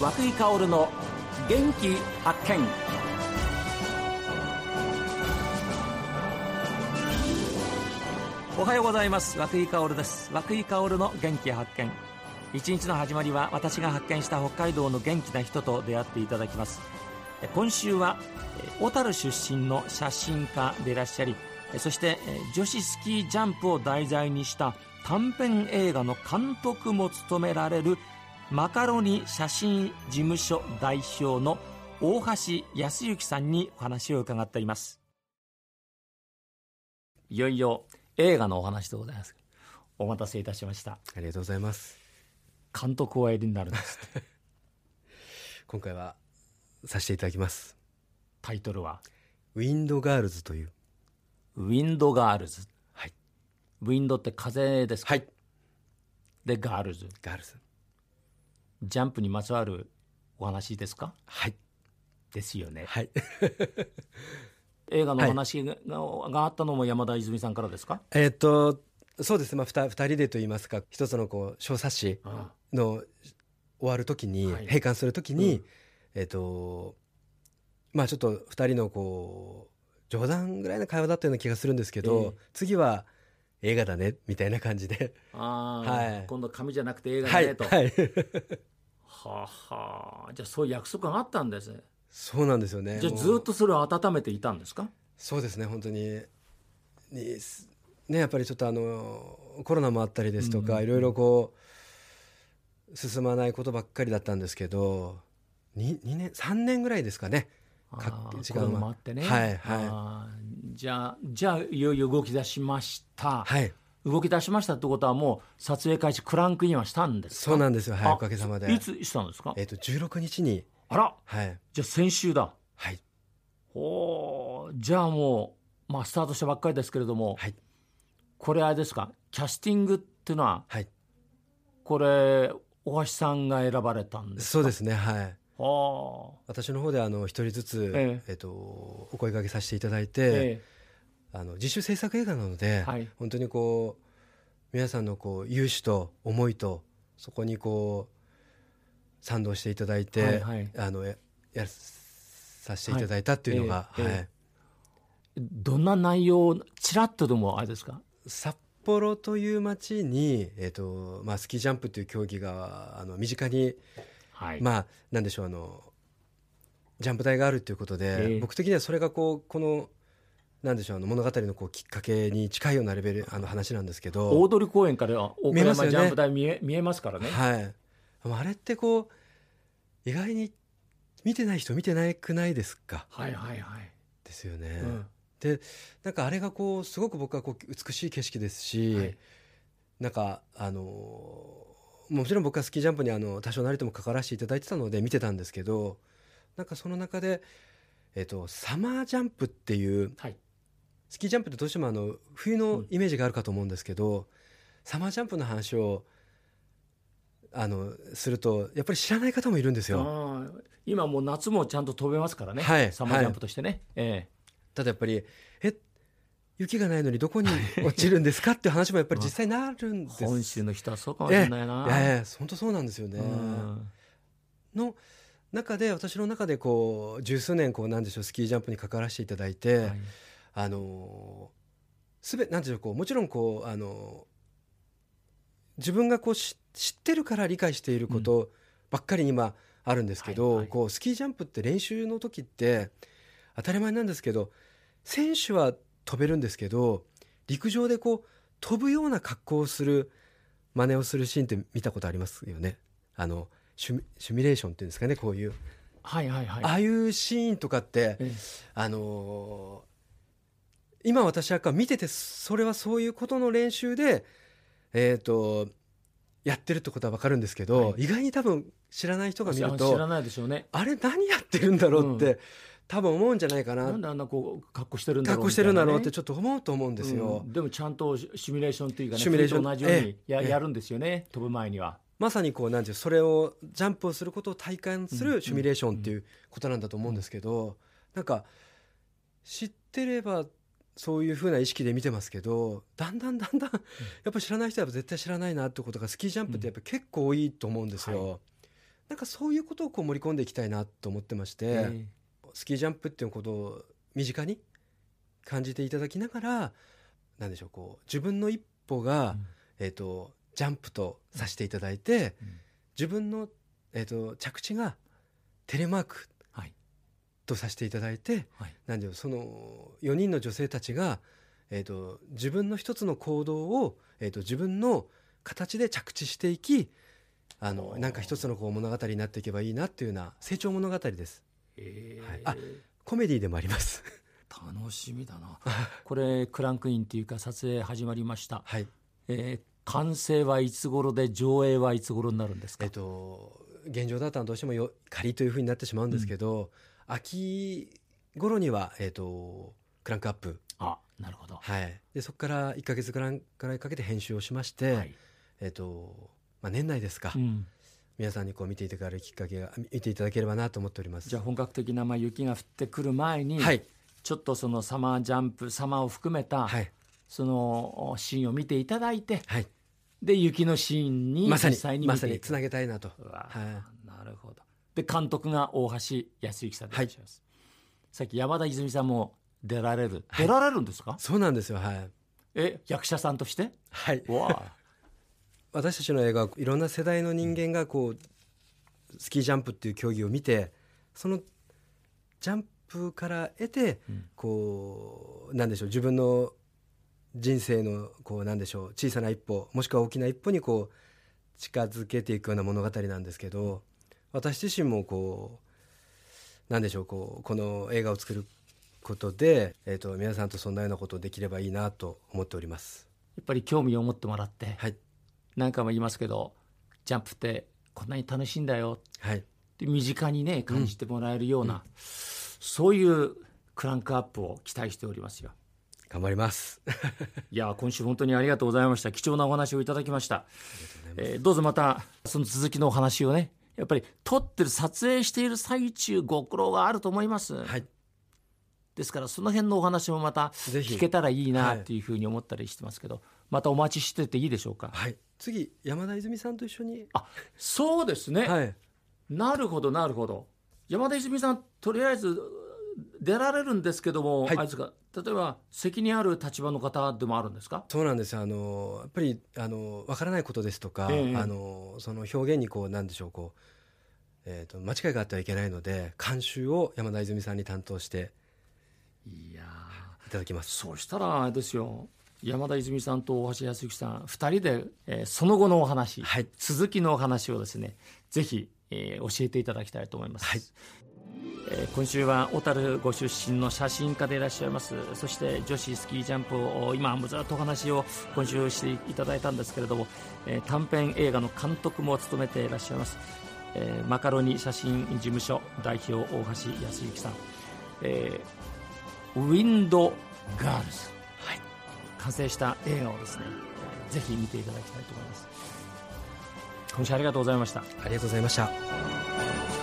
和久井薫の元気発見。おはようございます。和久井薫です。和久井薫の元気発見。一日の始まりは私が発見した北海道の元気な人と出会っていただきます。今週は小樽出身の写真家でいらっしゃりそして女子スキージャンプを題材にした短編映画の監督も務められるマカロニ写真事務所代表の大橋康之さんにお話を伺っています。いよいよ映画のお話でございます。お待たせいたしました。ありがとうございます。監督をおやりになるんです 今回はさせていただきます。タイトルは？ウィンドガールズという。ウィンドガールズはい。ウィンドって風ですか？はい。でガールズガールズジャンプにまつわるお話ですか？はい。ですよね。はい。映画の話が,、があったのも山田泉さんからですか？えーっとそうですね、まあ、二二人でと言いますか一つのこう小冊子あの終わるときに、はい。閉館するときに、うん。えーっとまあちょっと二人のこう冗談ぐらいの会話だったような気がするんですけど、ええ。次は映画だねみたいな感じで。あ、はい。今度紙じゃなくて映画はい、だねと、はい、はあは。あじゃあそういう約束があったんですね。そうなんですよね。じゃあずっとそれを温めていたんですか？そうですね本当に。にすねやっぱりちょっとあのコロナもあったりですとか、うんいろいろこう進まないことばっかりだったんですけど 2, 2年3年ぐらいですかね。時間もあってね。はいはいじゃあじゃあいよいよ動き出しました、はい。動き出しましたってことはもう撮影開始クランクインはしたんですか？そうなんですよ。はいあおかげさまで。いつしたんですか？えっ、と16日にあら。はい。じゃあ先週だ。はい。おー。じゃあもう、まあ、スタートしたばっかりですけれども、はい。これあれですか？キャスティングっていうのははい。これ大橋さんが選ばれたんですか？そうですね。はい。はあ私の方であの一人ずつ、ええ。っとお声掛けさせていただいて、えあの自主制作映画なので、はい。本当にこう皆さんのこう勇姿と思いとそこにこう賛同していただいて、はいはい。あのややらさせていただいたっていうのが、はい。ええはい。えどんな内容ちらっとでもあれですか？札幌という街に、えっとまあ、スキージャンプという競技があの身近に、はい、まあなんでしょうあのジャンプ台があるということで、ええ。僕的にはそれがこうこのなんでしょうあの物語のこうきっかけに近いようなレベルあの話なんですけど大通公園から岡山ジャンプ台見え見えますからね、はい、あれってこう意外に見てない人見てなくないですか？はいはいはい。ですよね。うん。でなんかあれがこうすごく僕はこう美しい景色ですし、はい。なんかあのもちろん僕はスキージャンプにあの多少なりとも関わらせていただいてたので見てたんですけどなんかその中で、えっとサマージャンプっていうはい。スキージャンプってどうしてもあの冬のイメージがあるかと思うんですけど、サマージャンプの話をあのするとやっぱり知らない方もいるんですよ。今もう夏もちゃんと飛べますからね、はいサマージャンプとしてね、え。ただやっぱりえ雪がないのにどこに落ちるんですかっていう話もやっぱり実際なるんえです。本州の人はそうかもしれないな、ええいやいや本当そうなんですよね。うん。の中で私の中でこう十数年こうなんでしょうスキージャンプに関わらせていただいて、はい。あのすべなんでしょうこうもちろんこうあの自分がこうし知ってるから理解していることばっかりに今あるんですけど、はいはい。こうスキージャンプって練習の時って当たり前なんですけど選手は飛べるんですけど陸上でこう飛ぶような格好をする真似をするシーンって見たことありますよね。あのシミシミュレーションっていうんですかねこういう、はいはいはい。ああいうシーンとかってええ。あのー今私は見ててそれはそういうことの練習で、えー、とやってるってことは分かるんですけど、はい。意外に多分知らない人が見る知らとないでしょうね。あれ何やってるんだろうって、う多分思うんじゃないかな。なんであんなこう格好してるんだろう格好してるんだろうってみちょっと思うと思うんですよ。うん。でもちゃんとシミュレーションっていうかねシミュレーション。同じようにや,、ええ。やるんですよね。飛ぶ前には。まさにこうなんていうそれをジャンプをすることを体感するシミュレーションっていうことなんだと思うんですけど、なんか知ってればそういうふうな意識で見てますけどだんだんだんだんやっぱ知らない人は絶対知らないなってことがスキージャンプってやっぱ結構多いと思うんですよ。はなんかそういうことをこう盛り込んでいきたいなと思ってまして、えスキージャンプっていうことを身近に感じていただきながらなんでしょうこう自分の一歩が、うん。えー、とジャンプとさせていただいて、うん。自分の、えー、と着地がテレマークはい。とさせていただいてはい。なんでその4人の女性たちが、えー、と自分の一つの行動を、えー、と自分の形で着地していきあのなんか一つのこう物語になっていけばいいなっていうような成長物語ですえはい。あコメディでもあります。楽しみだな。これクランクインっていうか撮影始まりました、はい。えー完成はいつ頃で上映はいつ頃になるんですか、えっと現状だったらどうしてもよ仮というふうになってしまうんですけど、秋頃には、えっとクランクアップ、あなるほど、はい、でそこから1か月ぐらいからいかけて編集をしまして、はい。えっとまあ、年内ですか、うん、皆さんにこう見ていただけるきっかけが見ていただければなと思っております。じゃあ本格的なまあ雪が降ってくる前に、はい。ちょっとそのサマージャンプサマーを含めた、はい。そのシーンを見ていただいてはい。で雪のシーンにまさにまさにつなげたいなと。はい。なるほど。で監督が大橋康之さんでいらっしゃいます、さっき山田泉さんも出られる、はい。出られるんですか？そうなんですよ。はい、え役者さんとして？はい、わあ私たちの映画はいろんな世代の人間がこうスキージャンプっていう競技を見てそのジャンプから得て、うんこうなんでしょう自分の人生のこうなんでしょう小さな一歩もしくは大きな一歩にこう近づけていくような物語なんですけど私自身もこうなんでしょうこうこの映画を作ることで、えー、と皆さんとそんなようなことできればいいなと思っております。やっぱり興味を持ってもらって、はい、何回も言いますけどジャンプってこんなに楽しいんだよ。はい。身近にね感じてもらえるような、そういうクランクアップを期待しておりますよ。頑張ります。いや今週本当にありがとうございました。貴重なお話をいただきました、えーどうぞまたその続きのお話をねやっぱり撮ってる撮影している最中ご苦労があると思います、はい、ですからその辺のお話もまた聞けたらいいなはいっていうふうに思ったりしてますけど、またお待ちしてていいでしょうか、はい、次山田泉さんと一緒に、あそうですね、はい、なるほどなるほど。山田泉さんとりあえず出られるんですけども、はい。あれですか例えば責任ある立場の方でもあるんですか？そうなんですよ。あのやっぱりあのわからないことですとか、ええ。あのその表現にこうなんでしょうこう、えー、と間違いがあってはいけないので監修を山田泉さんに担当していやー。いただきます。そうしたらあれですよ山田泉さんと大橋康之さん2人で、えーその後のお話、はい。続きのお話をですねぜひ、えー教えていただきたいと思います、はい。えー今週は小樽ご出身の写真家でいらっしゃいます。そして女子スキージャンプを今もずっとお話を今週していただいたんですけれども、えー短編映画の監督も務めていらっしゃいます、えーマカロニ写真事務所代表大橋康之さん、えーウィンドガールズ、はい、完成した映画をですね、ぜひ見ていただきたいと思います今週ありがとうございましたありがとうございました。